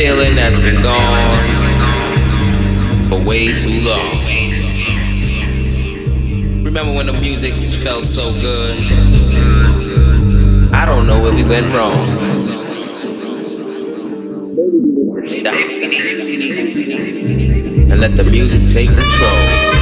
feeling that's been gone for way too long. Remember when the music felt so good? I don't know where we went wrong. Stop. And let the music take control.